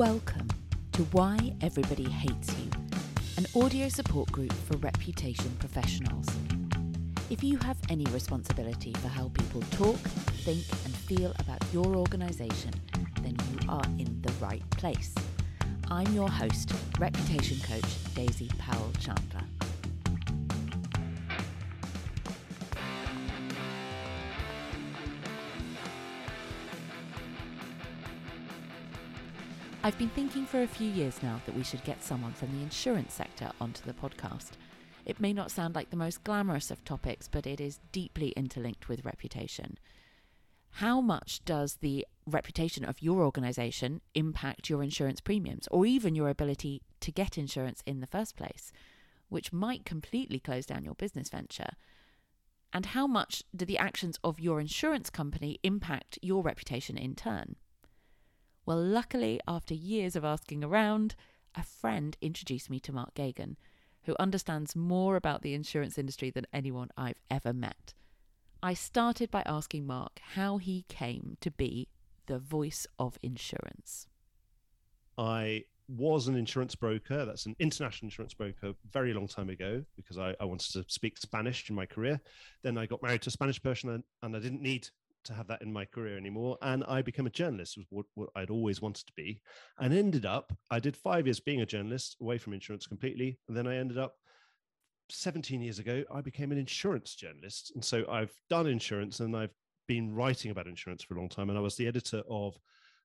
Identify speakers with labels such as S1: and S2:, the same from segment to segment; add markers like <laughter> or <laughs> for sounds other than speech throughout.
S1: Welcome to Why Everybody Hates You, an audio support group for reputation professionals. If you have any responsibility for how people talk, think, and feel about your organisation, then you are in the right place. I'm your host, reputation coach Daisy Powell Chandler. I've been thinking for a few years now that we should get someone from the insurance sector onto the podcast. It may not sound like the most glamorous of topics, but it is deeply interlinked with reputation. How much does the reputation of your organisation impact your insurance premiums or even your ability to get insurance in the first place, which might completely close down your business venture? And how much do the actions of your insurance company impact your reputation in turn? Well, luckily, after years of asking around, a friend introduced me to Mark Geoghegan, who understands more about the insurance industry than anyone I've ever met. I started by asking Mark how he came to be the voice of insurance.
S2: I was an insurance broker. That's an international insurance broker very long time ago because I, I wanted to speak Spanish in my career. Then I got married to a Spanish person and, and I didn't need to have that in my career anymore. And I became a journalist, was what, what, I'd always wanted to be. And ended up, I did five years being a journalist away from insurance completely. And then I ended up 17 years ago, I became an insurance journalist. And so I've done insurance and I've been writing about insurance for a long time. And I was the editor of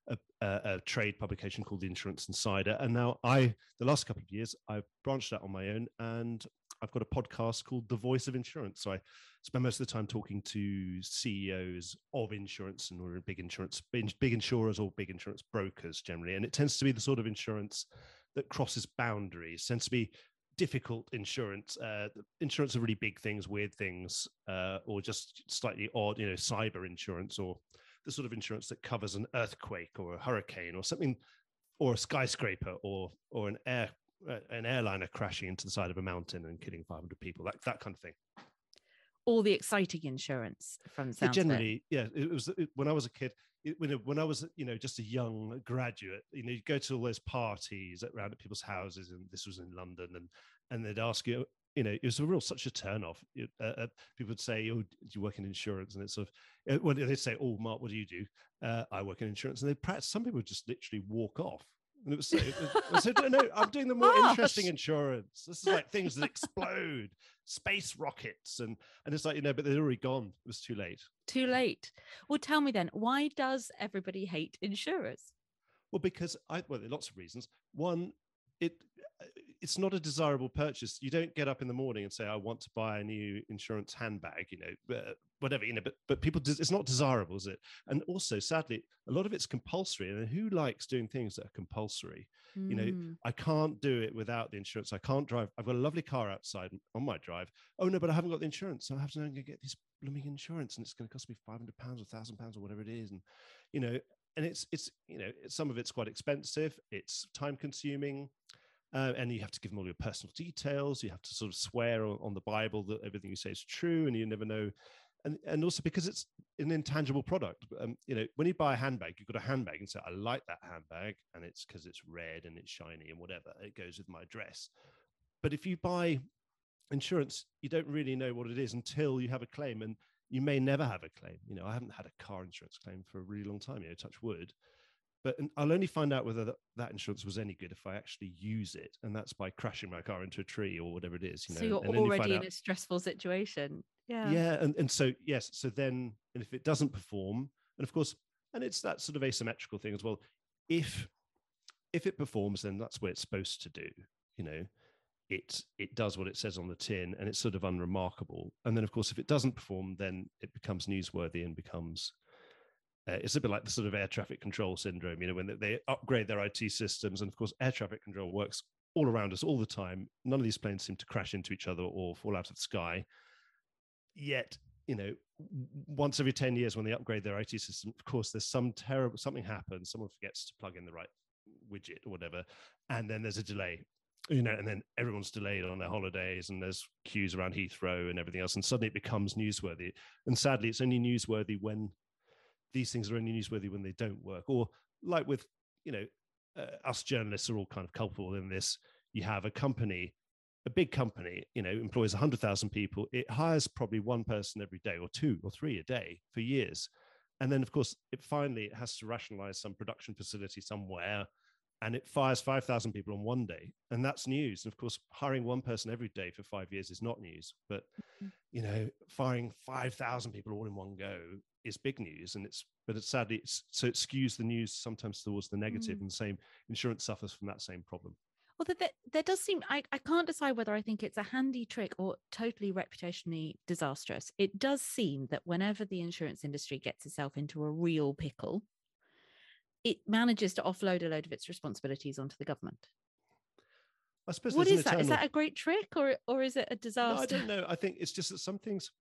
S2: a, a, a, trade publication called the Insurance Insider. And now I, the last couple of years, I've branched out on my own and I've got a podcast called The Voice of Insurance. So I spend most of the time talking to CEOs of insurance and or big insurance, big insurers or big insurance brokers generally. And it tends to be the sort of insurance that crosses boundaries, tends to be difficult insurance, uh, insurance of really big things, weird things, uh, or just slightly odd, you know, cyber insurance or the sort of insurance that covers an earthquake or a hurricane or something, or a skyscraper or or an air an airliner crashing into the side of a mountain and killing 500 people, that that kind of thing.
S1: All the exciting insurance from
S2: yeah, generally, yeah. It was it, when I was a kid. It, when, when I was, you know, just a young graduate, you know, you go to all those parties around at people's houses, and this was in London, and and they'd ask you, you know, it was a real such a turn off. Uh, uh, people would say, "Oh, do you work in insurance?" And it's sort of, uh, when they'd say, "Oh, Mark, what do you do?" Uh, I work in insurance, and they practice. Some people would just literally walk off. And it was so, it was, so no, I'm doing the more ah! interesting insurance. This is like things that explode, space rockets, and and it's like you know, but they're already gone. It was too late.
S1: Too late. Well, tell me then, why does everybody hate insurers?
S2: Well, because I well, there are lots of reasons. One, it it's not a desirable purchase. You don't get up in the morning and say, "I want to buy a new insurance handbag," you know, whatever, you know. But but people, it's not desirable, is it? And also, sadly, a lot of it's compulsory. And who likes doing things that are compulsory? Mm. You know, mm. I can't do it without the insurance. I can't drive. I've got a lovely car outside on my drive. Oh no, but I haven't got the insurance, so I have to go get this blooming insurance, and it's going to cost me five hundred pounds or thousand pounds or whatever it is. And you know, and it's it's you know, some of it's quite expensive. It's time consuming uh, and you have to give them all your personal details. You have to sort of swear on, on the Bible that everything you say is true, and you never know. And, and also because it's an intangible product. Um, you know, when you buy a handbag, you've got a handbag and say, I like that handbag, and it's because it's red and it's shiny and whatever. It goes with my dress. But if you buy insurance, you don't really know what it is until you have a claim, and you may never have a claim. You know, I haven't had a car insurance claim for a really long time. You know, touch wood but I'll only find out whether that, that, insurance was any good if I actually use it, and that's by crashing my car into a tree or whatever it is. You know,
S1: so you're already you in out, a stressful situation. Yeah.
S2: Yeah, and and so yes, so then, and if it doesn't perform, and of course, and it's that sort of asymmetrical thing as well. If if it performs, then that's what it's supposed to do. You know, it it does what it says on the tin, and it's sort of unremarkable. And then, of course, if it doesn't perform, then it becomes newsworthy and becomes uh, it's a bit like the sort of air traffic control syndrome, you know, when they upgrade their IT systems. And of course, air traffic control works all around us all the time. None of these planes seem to crash into each other or fall out of the sky. Yet, you know, once every 10 years when they upgrade their IT system, of course, there's some terrible, something happens. Someone forgets to plug in the right widget or whatever. And then there's a delay you know, and then everyone's delayed on their holidays, and there's queues around Heathrow and everything else, and suddenly it becomes newsworthy. And sadly, it's only newsworthy when these things are only newsworthy when they don't work or like with you know uh, us journalists are all kind of culpable in this. You have a company, a big company, you know, employs 100,000 people. It hires probably one person every day or two or three a day for years. And then, of course, it finally it has to rationalize some production facility somewhere and it fires 5,000 people on one day. And that's news. And of course, hiring one person every day for five years is not news. But, mm-hmm. you know, firing 5,000 people all in one go is big news. And it's, but it's sadly, it's, so it skews the news sometimes towards the negative, mm. and the same insurance suffers from that same problem.
S1: Well, there, there does seem, I, I can't decide whether I think it's a handy trick or totally reputationally disastrous. It does seem that whenever the insurance industry gets itself into a real pickle, it manages to offload a load of its responsibilities onto the government.
S2: I suppose
S1: what is that? Eternal... Is that a great trick or or is it a disaster?
S2: No, I don't know. I think it's just that some things,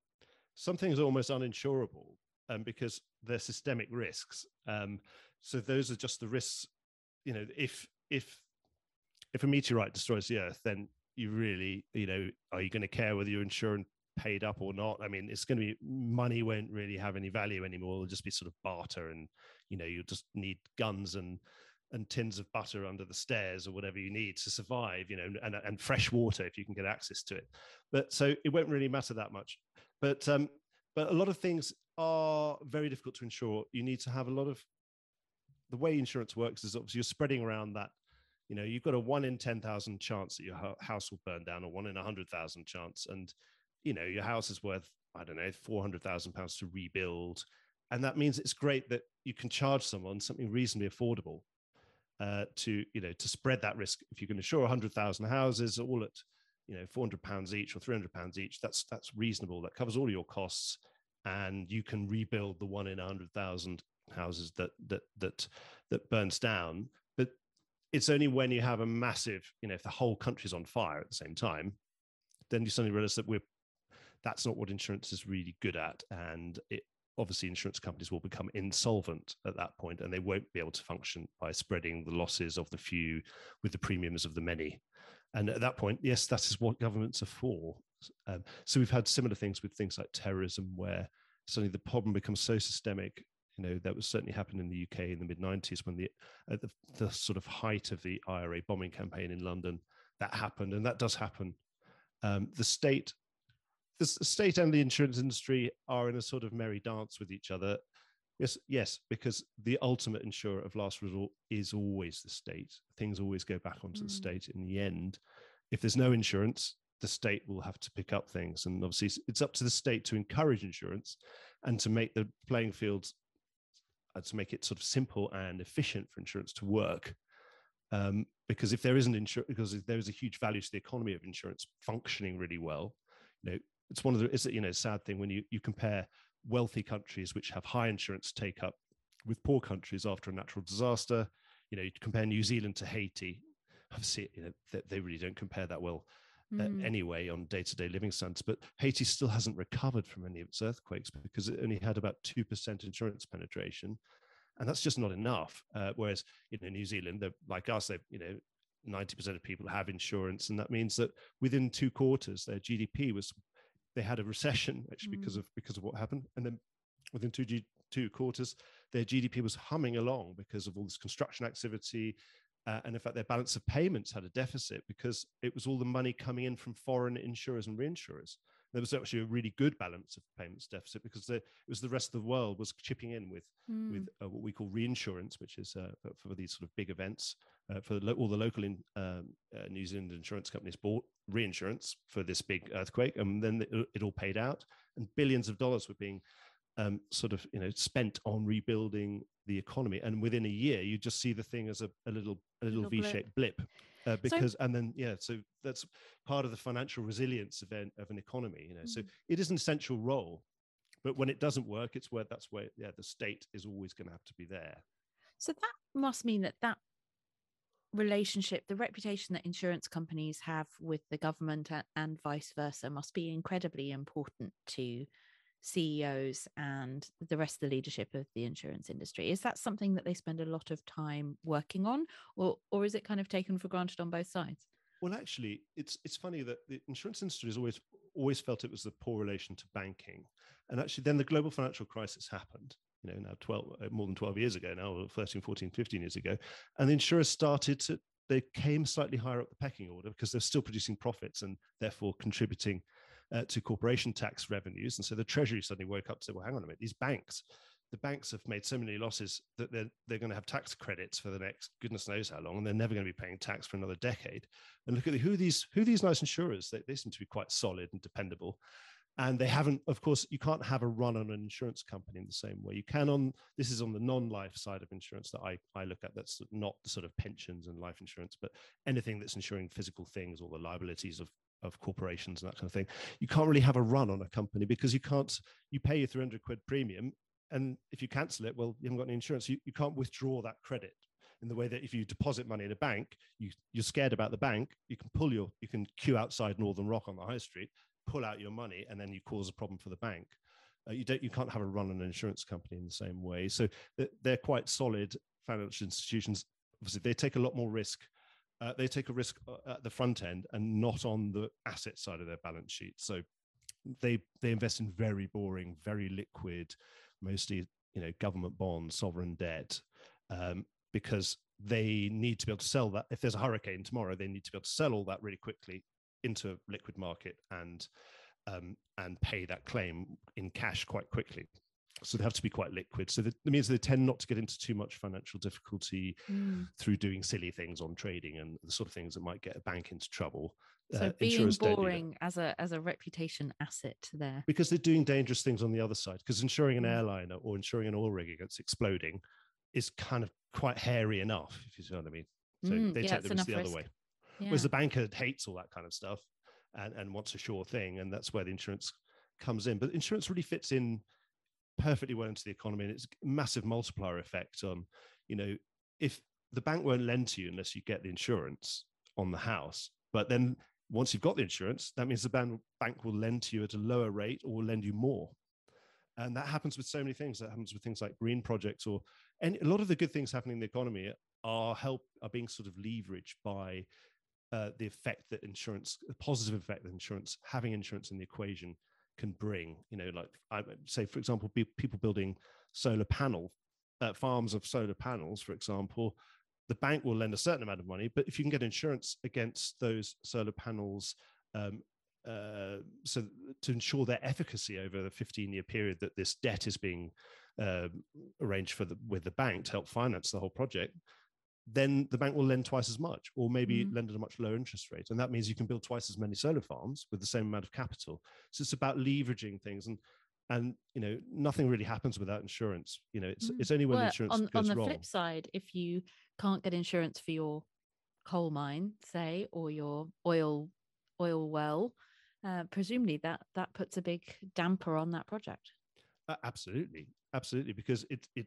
S2: some things are almost uninsurable, um, because they're systemic risks. Um, so those are just the risks. You know, if if if a meteorite destroys the Earth, then you really, you know, are you going to care whether your insurance paid up or not. I mean, it's going to be money won't really have any value anymore. It'll just be sort of barter, and you know, you just need guns and and tins of butter under the stairs or whatever you need to survive. You know, and and fresh water if you can get access to it. But so it won't really matter that much. But um, but a lot of things are very difficult to insure. You need to have a lot of the way insurance works is obviously you're spreading around that you know you've got a one in 10,000 chance that your house will burn down or one in a 100,000 chance and you know your house is worth i don't know 400,000 pounds to rebuild. And that means it's great that you can charge someone something reasonably affordable uh, to you know to spread that risk. If you can insure 100,000 houses all at you know 400 pounds each or 300 pounds each that's that's reasonable. That covers all your costs and you can rebuild the one in 100,000 houses that that that that burns down. But it's only when you have a massive you know if the whole country's on fire at the same time then you suddenly realize that we're that's not what insurance is really good at. And it, obviously, insurance companies will become insolvent at that point and they won't be able to function by spreading the losses of the few with the premiums of the many. And at that point, yes, that is what governments are for. Um, so we've had similar things with things like terrorism, where suddenly the problem becomes so systemic. You know, that was certainly happened in the UK in the mid 90s when the, at the, the sort of height of the IRA bombing campaign in London, that happened. And that does happen. Um, the state the state and the insurance industry are in a sort of merry dance with each other. Yes, yes, because the ultimate insurer of last resort is always the state. Things always go back onto mm. the state in the end. If there's no insurance, the state will have to pick up things. And obviously, it's up to the state to encourage insurance and to make the playing fields, uh, to make it sort of simple and efficient for insurance to work. Um, because if there isn't insurance, because there is a huge value to the economy of insurance functioning really well, you know, it's one of the it's you know sad thing when you you compare wealthy countries which have high insurance take up with poor countries after a natural disaster. You know, you compare New Zealand to Haiti. Obviously, you know they, they really don't compare that well uh, mm. anyway on day-to-day living standards. But Haiti still hasn't recovered from any of its earthquakes because it only had about two percent insurance penetration, and that's just not enough. Uh, whereas you know New Zealand, they're like us, they you know 90% of people have insurance and that means that within two quarters their gdp was they had a recession actually mm. because of because of what happened, and then within two G, two quarters, their GDP was humming along because of all this construction activity. Uh, and in fact, their balance of payments had a deficit because it was all the money coming in from foreign insurers and reinsurers. There was actually a really good balance of payments deficit because the, it was the rest of the world was chipping in with mm. with uh, what we call reinsurance, which is uh, for these sort of big events. Uh, for the, all the local in, um, uh, New Zealand insurance companies bought reinsurance for this big earthquake, and then it, it all paid out, and billions of dollars were being um, sort of you know spent on rebuilding the economy. And within a year, you just see the thing as a, a little a little, little V-shaped blip. blip. Uh, because so, and then yeah so that's part of the financial resilience of an, of an economy you know mm-hmm. so it is an essential role but when it doesn't work it's where that's where yeah the state is always going to have to be there
S1: so that must mean that that relationship, the reputation that insurance companies have with the government and vice versa must be incredibly important to CEOs and the rest of the leadership of the insurance industry. Is that something that they spend a lot of time working on, or or is it kind of taken for granted on both sides?
S2: Well, actually, it's it's funny that the insurance industry has always always felt it was the poor relation to banking, and actually, then the global financial crisis happened, you know, now 12, uh, more than 12 years ago now, or 13, 14, 15 years ago. And the insurers started to, they came slightly higher up the pecking order because they're still producing profits and therefore contributing uh, to corporation tax revenues. And so the Treasury suddenly woke up to say, well, hang on a minute, these banks, the banks have made so many losses that they're, they're going to have tax credits for the next goodness knows how long, and they're never going to be paying tax for another decade. And look at the, who these who these nice insurers. They, they seem to be quite solid and dependable. And they haven't, of course, you can't have a run on an insurance company in the same way you can on. This is on the non-life side of insurance that I, I look at. That's not the sort of pensions and life insurance, but anything that's insuring physical things or the liabilities of of corporations and that kind of thing. You can't really have a run on a company because you can't. You pay your 300 quid premium and if you cancel it, well, you haven't got any insurance. You, you can't withdraw that credit in the way that if you deposit money in a bank, you, you're scared about the bank. You can pull your, you can queue outside Northern Rock on the high street, pull out your money, and then you cause a problem for the bank. Uh, you don't, you can't have a run on an insurance company in the same way. So they're quite solid financial institutions. Obviously, they take a lot more risk. Uh, they take a risk uh, at the front end and not on the asset side of their balance sheet. So they they invest in very boring, very liquid, mostly you know government bonds, sovereign debt, um, because they need to be able to sell that. If there's a hurricane tomorrow, they need to be able to sell all that really quickly into a liquid market and um, and pay that claim in cash quite quickly. So they have to be quite liquid. So that, means they tend not to get into too much financial difficulty mm. through doing silly things on trading and the sort of things that might get a bank into trouble.
S1: So uh, being boring as a as a reputation asset there.
S2: Because they're doing dangerous things on the other side. Because insuring an mm. airliner or insuring an oil rig against exploding is kind of quite hairy enough, if you see what I mean. So mm, they yeah, take the risk the other way. Yeah. Whereas the banker hates all that kind of stuff and, and wants a sure thing. And that's where the insurance comes in. But insurance really fits in perfectly well into the economy and it's a massive multiplier effect on, you know, if the bank won't lend to you unless you get the insurance on the house. But then once you've got the insurance, that means the bank will lend to you at a lower rate or will lend you more. And that happens with so many things. That happens with things like green projects or any, a lot of the good things happening in the economy are help are being sort of leveraged by uh, the effect that insurance, the positive effect that insurance, having insurance in the equation can bring. You know, like I say, for example, people building solar panel uh, farms of solar panels, for example, the bank will lend a certain amount of money, but if you can get insurance against those solar panels, um, uh, so to ensure their efficacy over the 15 year period that this debt is being uh, arranged for the, with the bank to help finance the whole project, then the bank will lend twice as much, or maybe mm. lend at a much lower interest rate, and that means you can build twice as many solar farms with the same amount of capital. So it's about leveraging things, and and you know nothing really happens without insurance. You know, it's mm. it's only when well, insurance
S1: on,
S2: goes
S1: on the
S2: wrong.
S1: flip side, if you can't get insurance for your coal mine, say, or your oil oil well, uh, presumably that that puts a big damper on that project.
S2: Uh, absolutely, absolutely, because it it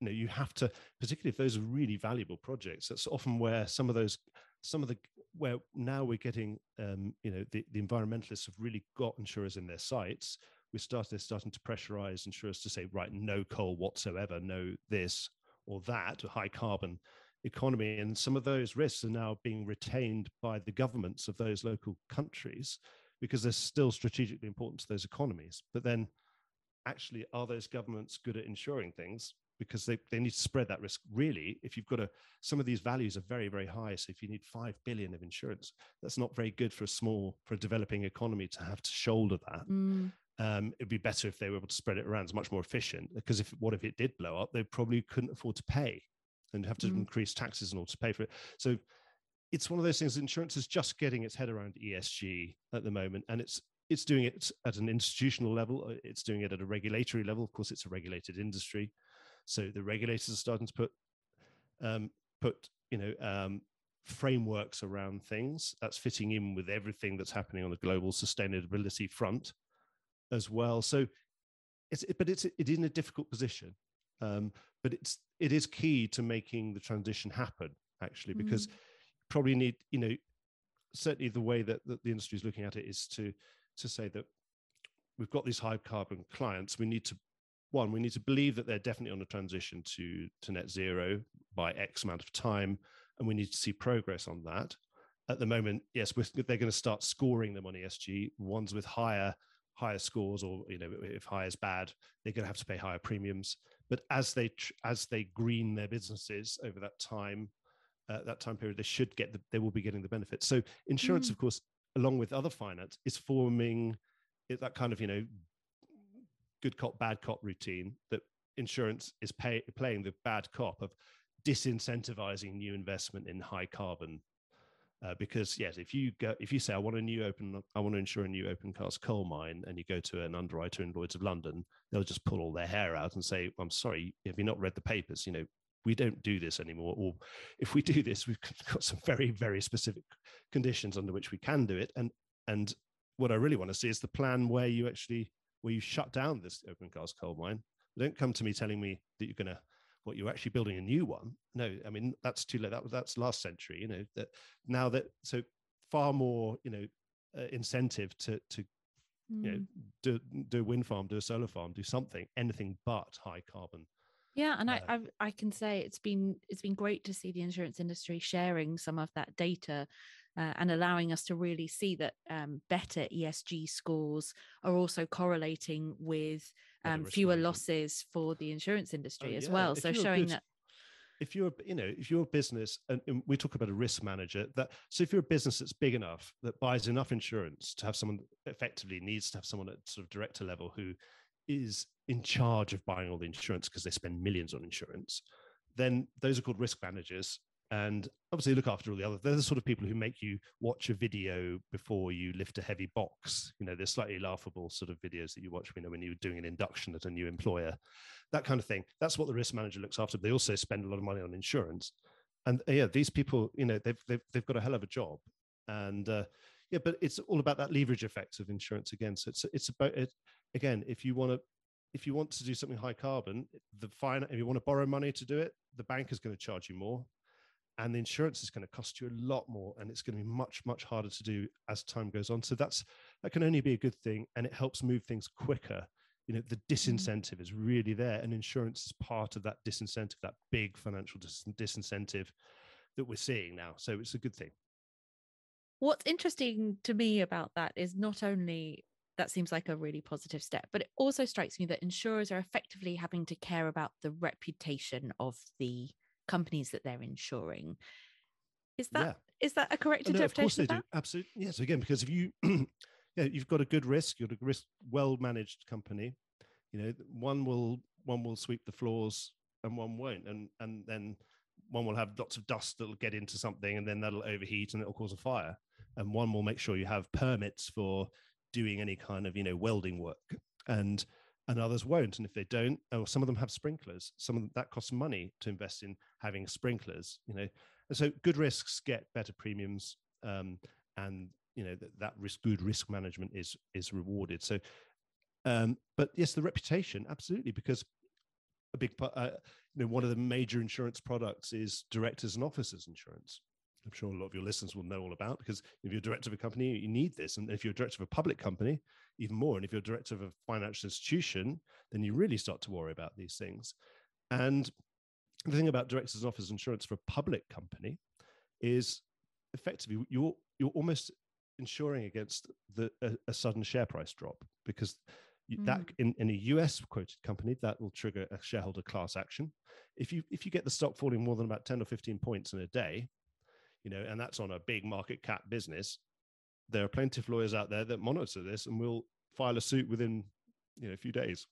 S2: you know you have to particularly if those are really valuable projects that's often where some of those some of the where now we're getting um, you know the, the environmentalists have really got insurers in their sights. We started they're starting to pressurize insurers to say right no coal whatsoever no this or that high carbon economy. And some of those risks are now being retained by the governments of those local countries because they're still strategically important to those economies. But then actually are those governments good at insuring things because they, they need to spread that risk really if you've got a some of these values are very very high so if you need 5 billion of insurance that's not very good for a small for a developing economy to have to shoulder that mm. um, it'd be better if they were able to spread it around it's much more efficient because if what if it did blow up they probably couldn't afford to pay and have to mm. increase taxes in order to pay for it so it's one of those things insurance is just getting its head around esg at the moment and it's it's doing it at an institutional level it's doing it at a regulatory level of course it's a regulated industry so the regulators are starting to put um, put you know um, frameworks around things that's fitting in with everything that's happening on the global sustainability front as well. So it's but it's it is in a difficult position, um, but it's it is key to making the transition happen actually because mm. probably need you know certainly the way that, that the industry is looking at it is to to say that we've got these high carbon clients we need to one, we need to believe that they're definitely on a transition to, to net zero by X amount of time, and we need to see progress on that. At the moment, yes, they're going to start scoring them on ESG. Ones with higher higher scores or you know if high is bad they're going to have to pay higher premiums but as they as they green their businesses over that time uh, that time period they should get the, they will be getting the benefits so insurance mm. of course along with other finance is forming that kind of you know good cop bad cop routine that insurance is pay, playing the bad cop of disincentivizing new investment in high carbon uh, because yes, if you go, if you say I want a new open, I want to insure a new open cast coal mine, and you go to an underwriter in Lloyd's of London, they'll just pull all their hair out and say, "I'm sorry, have you not read the papers? You know, we don't do this anymore. Or if we do this, we've <laughs> got some very, very specific conditions under which we can do it. And and what I really want to see is the plan where you actually where you shut down this open cast coal mine. Don't come to me telling me that you're going to what you're actually building a new one. No, I mean that's too late. That was that's last century. You know that now that so far more you know uh, incentive to to mm. you know hmm. do do a wind farm, do a solar farm, do something, anything but high carbon.
S1: Yeah, and uh, I I've, I can say it's been it's been great to see the insurance industry sharing some of that data uh, and allowing us to really see that um, better ESG scores are also correlating with um, fewer losses for the insurance industry oh, as yeah. well. If so showing good, that
S2: if you're you know if you're a business and, and, we talk about a risk manager that so if you're a business that's big enough that buys enough insurance to have someone effectively needs to have someone at sort of director level who is in charge of buying all the insurance because they spend millions on insurance then those are called risk managers and obviously look after all the other. They're the sort of people who make you watch a video before you lift a heavy box. You know, they're slightly laughable sort of videos that you watch. You know, when you're doing an induction at a new employer, that kind of thing. That's what the risk manager looks after. They also spend a lot of money on insurance, and uh, yeah, these people, you know, they've they've they've got a hell of a job, and uh, yeah, but it's all about that leverage effect of insurance again. So it's it's about it again. If you want to if you want to do something high carbon, the fine if you want to borrow money to do it, the bank is going to charge you more and the insurance is going to cost you a lot more and it's going to be much much harder to do as time goes on. So that's that can only be a good thing and it helps move things quicker. You know the mm-hmm. disincentive is really there and insurance is part of that disincentive that big financial dis- disincentive that we're seeing now. So it's a good thing.
S1: What's interesting to me about that is not only that seems like a really positive step but it also strikes me that insurers are effectively having to care about the reputation of the companies that they're insuring. Is that yeah. is that a correct interpretation?
S2: No, of course they do. Absolutely. Yes. Again, because if you <clears throat> yeah, you've got a good risk, you've got a risk well managed company, you know, one will one will sweep the floors and one won't. And and then one will have lots of dust that'll get into something and then that'll overheat and it'll cause a fire. And one will make sure you have permits for doing any kind of, you know, welding work. And and others won't. And if they don't, or oh, some of them have sprinklers. Some of them, that costs money to invest in having sprinklers. You know, and so good risks get better premiums, um, and you know that, that risk, good risk management is is rewarded. So, um, but yes, the reputation absolutely because a big part, uh, you know, one of the major insurance products is directors and officers insurance. I'm sure a lot of your listeners will know all about because if you're director of a company, you need this. And if you're director of a public company, even more. And if you're director of a financial institution, then you really start to worry about these things. And the thing about directors and officers insurance for a public company is effectively you're you're almost insuring against the a, a sudden share price drop because mm. that in, in a US quoted company that will trigger a shareholder class action. If you if you get the stock falling more than about 10 or 15 points in a day, you know, and that's on a big market cap business. There are plenty of lawyers out there that monitor this and will file a suit within, you know, a few days,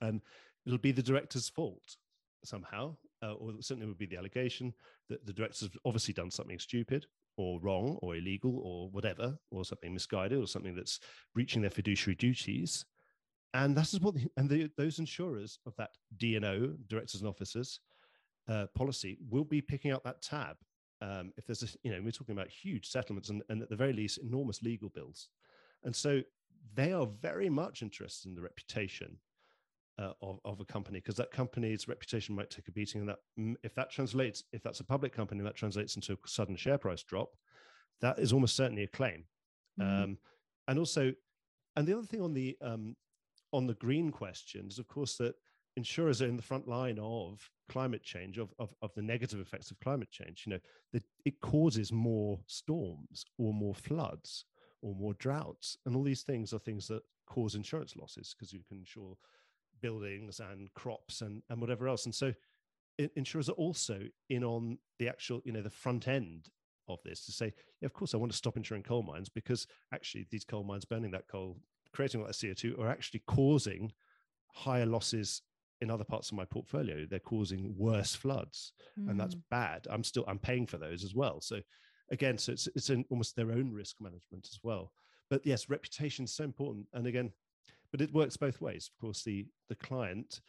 S2: and it'll be the director's fault somehow, uh, or certainly would be the allegation that the director's obviously done something stupid or wrong or illegal or whatever, or something misguided or something that's breaching their fiduciary duties. And that is what, the, and the, those insurers of that D&O, directors and officers, uh, policy will be picking up that tab um, if there's a, you know, we're talking about huge settlements and, and at the very least, enormous legal bills. And so they are very much interested in the reputation uh, of, of a company because that company's reputation might take a beating. And that mm, if that translates, if that's a public company, that translates into a sudden share price drop, that is almost certainly a claim. Mm-hmm. Um, and also, and the other thing on the um, on the green questions, of course, that insurers are in the front line of climate change, of, of, of the negative effects of climate change. You know, that it causes more storms or more floods or more droughts. And all these things are things that cause insurance losses because you can insure buildings and crops and, and whatever else. And so insurers are also in on the actual, you know, the front end of this to say, yeah, of course, I want to stop insuring coal mines because actually these coal mines burning that coal, creating all that CO2 are actually causing higher losses in other parts of my portfolio. They're causing worse floods, mm. and that's mm. bad. I'm still I'm paying for those as well. So again, so it's it's an, almost their own risk management as well. But yes, reputation is so important. And again, but it works both ways. Of course, the the client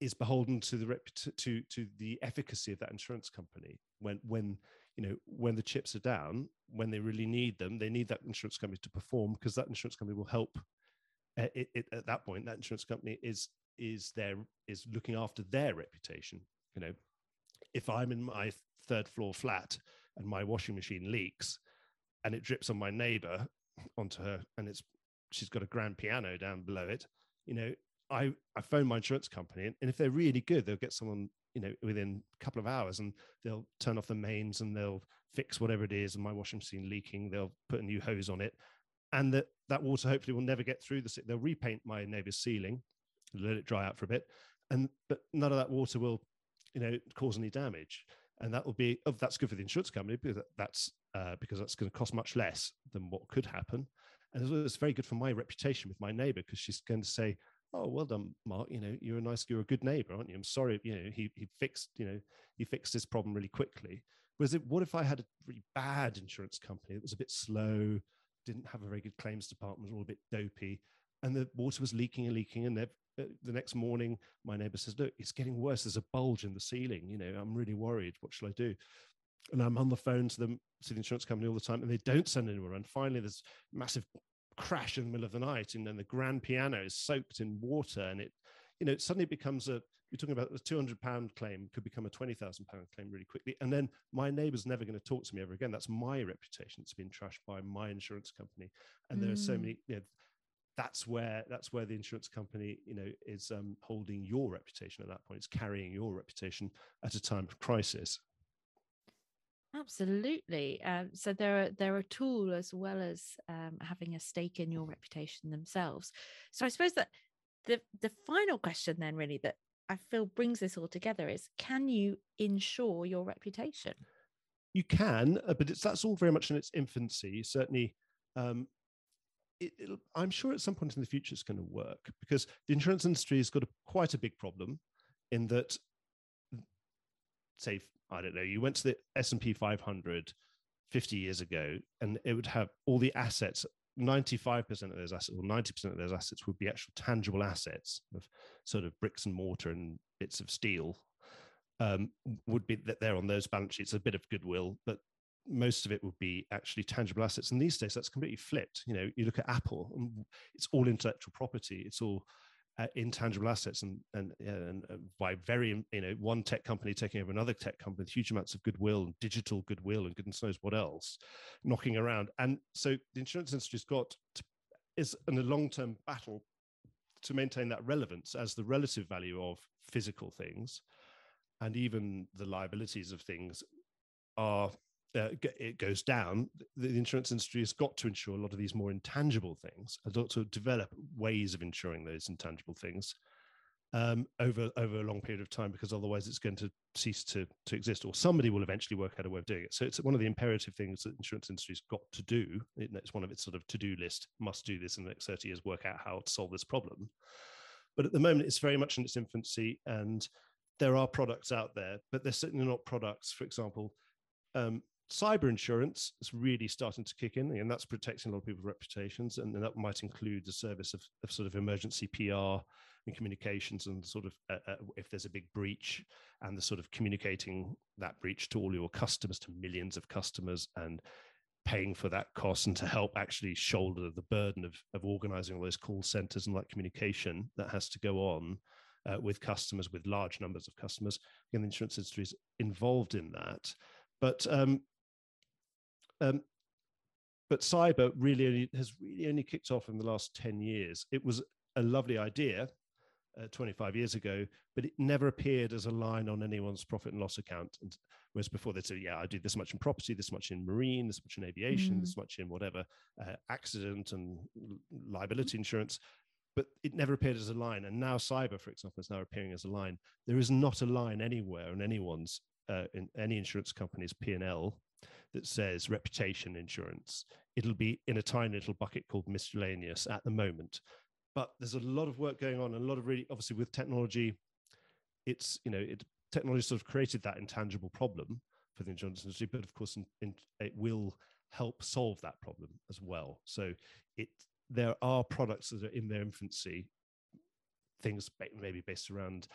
S2: is beholden to the rep to to the efficacy of that insurance company when when you know when the chips are down when they really need them they need that insurance company to perform because that insurance company will help uh, it, it, at that point that insurance company is is there is looking after their reputation you know. If i'm in my third floor flat and my washing machine leaks and it drips on my neighbor onto her and it's she's got a grand piano down below it you know i i phone my insurance company and, and if they're really good they'll get someone you know within a couple of hours and they'll turn off the mains and they'll fix whatever it is and my washing machine leaking they'll put a new hose on it. And that that water hopefully will never get through the they'll repaint my neighbor's ceiling let it dry out for a bit and but none of that water will you know cause any damage. And that will be oh, that's good for the insurance company because that's uh, because that's going to cost much less than what could happen. And it's very good for my reputation with my neighbor because she's going to say oh well done mark you know you're a nice you're a good neighbor aren't you? I'm sorry you know he, he fixed you know he fixed this problem really quickly. Whereas it, what if i had a really bad insurance company that was a bit slow didn't have a very good claims department was all a bit dopey and the water was leaking and leaking and uh, the next morning my neighbor says look it's getting worse. There's a bulge in the ceiling you know i'm really worried. What shall i do? And i'm on the phone to them to the insurance company all the time and they don't send anyone and finally there's a massive crash in the middle of the night and then the grand piano is soaked in water and it you know it suddenly becomes a you're talking about a 200 pound claim could become a 20,000 pound claim really quickly and then my neighbor's never going to talk to me ever again. That's my reputation. It's been trashed by my insurance company and mm. there are so mm. many you know, that's where that's where the insurance company you know is um, holding your reputation at that point. It's carrying your reputation at a time of crisis.
S1: Absolutely. Um, so they're they're a tool as well as um, having a stake in your reputation themselves. So i suppose that the the final question then really that i feel brings this all together is can you insure your reputation?
S2: You can uh, but it's that's all very much in its infancy. Certainly um, it, I'm sure at some point in the future it's going to work because the insurance industry has got a, quite a big problem in that, say, I don't know, you went to the S&P 500 50 years ago and it would have all the assets 95% of those assets or 90% of those assets would be actual tangible assets of sort of bricks and mortar and bits of steel um, would be that they're on those balance sheets a bit of goodwill but most of it would be actually tangible assets. And these days, that's completely flipped. You know, you look at Apple, it's all intellectual property. It's all uh, intangible assets, and and, and uh, by very you know one tech company taking over another tech company, with huge amounts of goodwill, and digital goodwill, and goodness knows what else, knocking around. And so the insurance industry's got to, is in a long term battle to maintain that relevance as the relative value of physical things and even the liabilities of things are uh, it goes down, the insurance industry has got to insure a lot of these more intangible things, has got to develop ways of insuring those intangible things um, over over a long period of time, because otherwise it's going to cease to to exist, or somebody will eventually work out a way of doing it. So it's one of the imperative things that insurance industry's got to do. It's one of its sort of to do list: must do this in the next thirty years, work out how to solve this problem. But at the moment, it's very much in its infancy, and there are products out there, but they're certainly not products, for example. Um, cyber insurance is really starting to kick in, and that's protecting a lot of people's reputations. And, that might include the service of, of, sort of emergency PR and communications, and sort of uh, uh, if there's a big breach, and the sort of communicating that breach to all your customers, to millions of customers, and paying for that cost, and to help actually shoulder the burden of, of organizing all those call centers and that communication that has to go on. Uh, with customers, with large numbers of customers, again, the insurance industry is involved in that. But um, um, but cyber really only, has really only kicked off in the last 10 years. It was a lovely idea uh, 25 years ago, but it never appeared as a line on anyone's profit and loss account. And whereas before they'd say, yeah, I do this much in property, this much in marine, this much in aviation, mm. this much in whatever uh, accident and liability insurance. But it never appeared as a line. And now cyber, for example, is now appearing as a line. There is not a line anywhere in anyone's, uh, in any insurance company's P&L that says reputation insurance. It'll be in a tiny little bucket called miscellaneous at the moment but there's a lot of work going on a lot of really obviously with technology it's you know it technology sort of created that intangible problem for the insurance industry but of course in, in, it will help solve that problem as well so it there are products that are in their infancy things maybe based around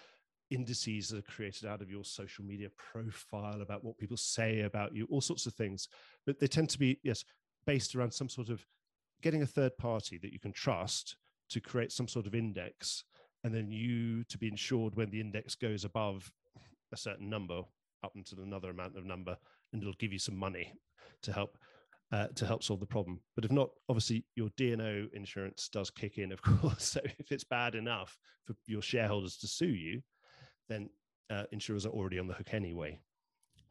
S2: indices that are created out of your social media profile about what people say about you all sorts of things. But they tend to be yes based around some sort of getting a third party that you can trust to create some sort of index and then you to be insured when the index goes above a certain number up until another amount of number and it'll give you some money to help uh, to help solve the problem. But if not obviously your D&O insurance does kick in of <laughs> course. So if it's bad enough for your shareholders to sue you then uh, insurers are already on the hook anyway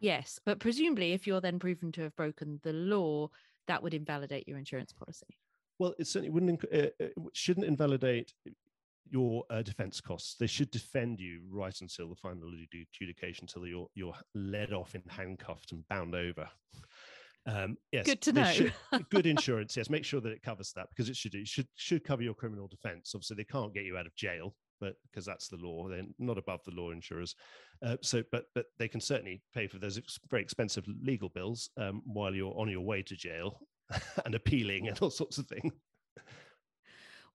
S1: yes but presumably if you're then proven to have broken the law that would invalidate your insurance policy
S2: well, it certainly wouldn't uh, uh shouldn't invalidate your uh, defense costs. They should defend you right until the final adjudication, until you're you're led off and handcuffed and bound over.
S1: Um, yes, good to know.
S2: Should, good <laughs> insurance. Yes, make sure that it covers that because it should it should should cover your criminal defense. Obviously, they can't get you out of jail, but because that's the law, they're not above the law. Insurers, uh, so but but they can certainly pay for those very expensive legal bills um, while you're on your way to jail <laughs> and appealing and all sorts of things.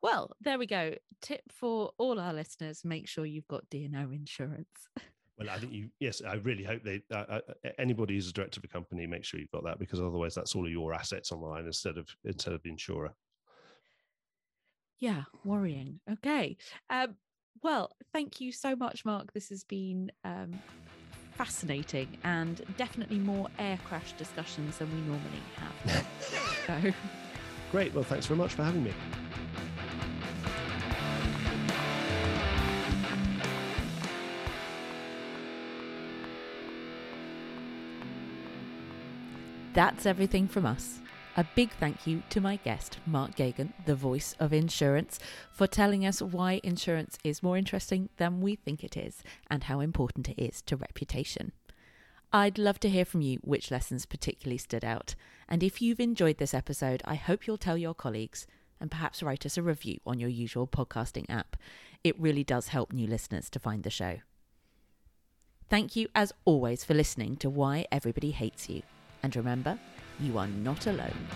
S1: Well, there we go. Tip for all our listeners: make sure you've got D&O insurance. <laughs>
S2: Well, I think you. Yes, I really hope they. Uh, uh, anybody who's a director of a company, make sure you've got that because otherwise, that's all of your assets online instead of instead of the insurer.
S1: Yeah, worrying. Okay. Um, well, thank you so much, Mark. This has been um, fascinating and definitely more air crash discussions than we normally have. <laughs> so.
S2: Great. Well, thanks very much for having me.
S1: That's everything from us. A big thank you to my guest, Mark Geoghegan, the voice of insurance, for telling us why insurance is more interesting than we think it is and how important it is to reputation. I'd love to hear from you which lessons particularly stood out. And if you've enjoyed this episode, I hope you'll tell your colleagues and perhaps write us a review on your usual podcasting app. It really does help new listeners to find the show. Thank you, as always, for listening to Why Everybody Hates You. And remember, you are not alone.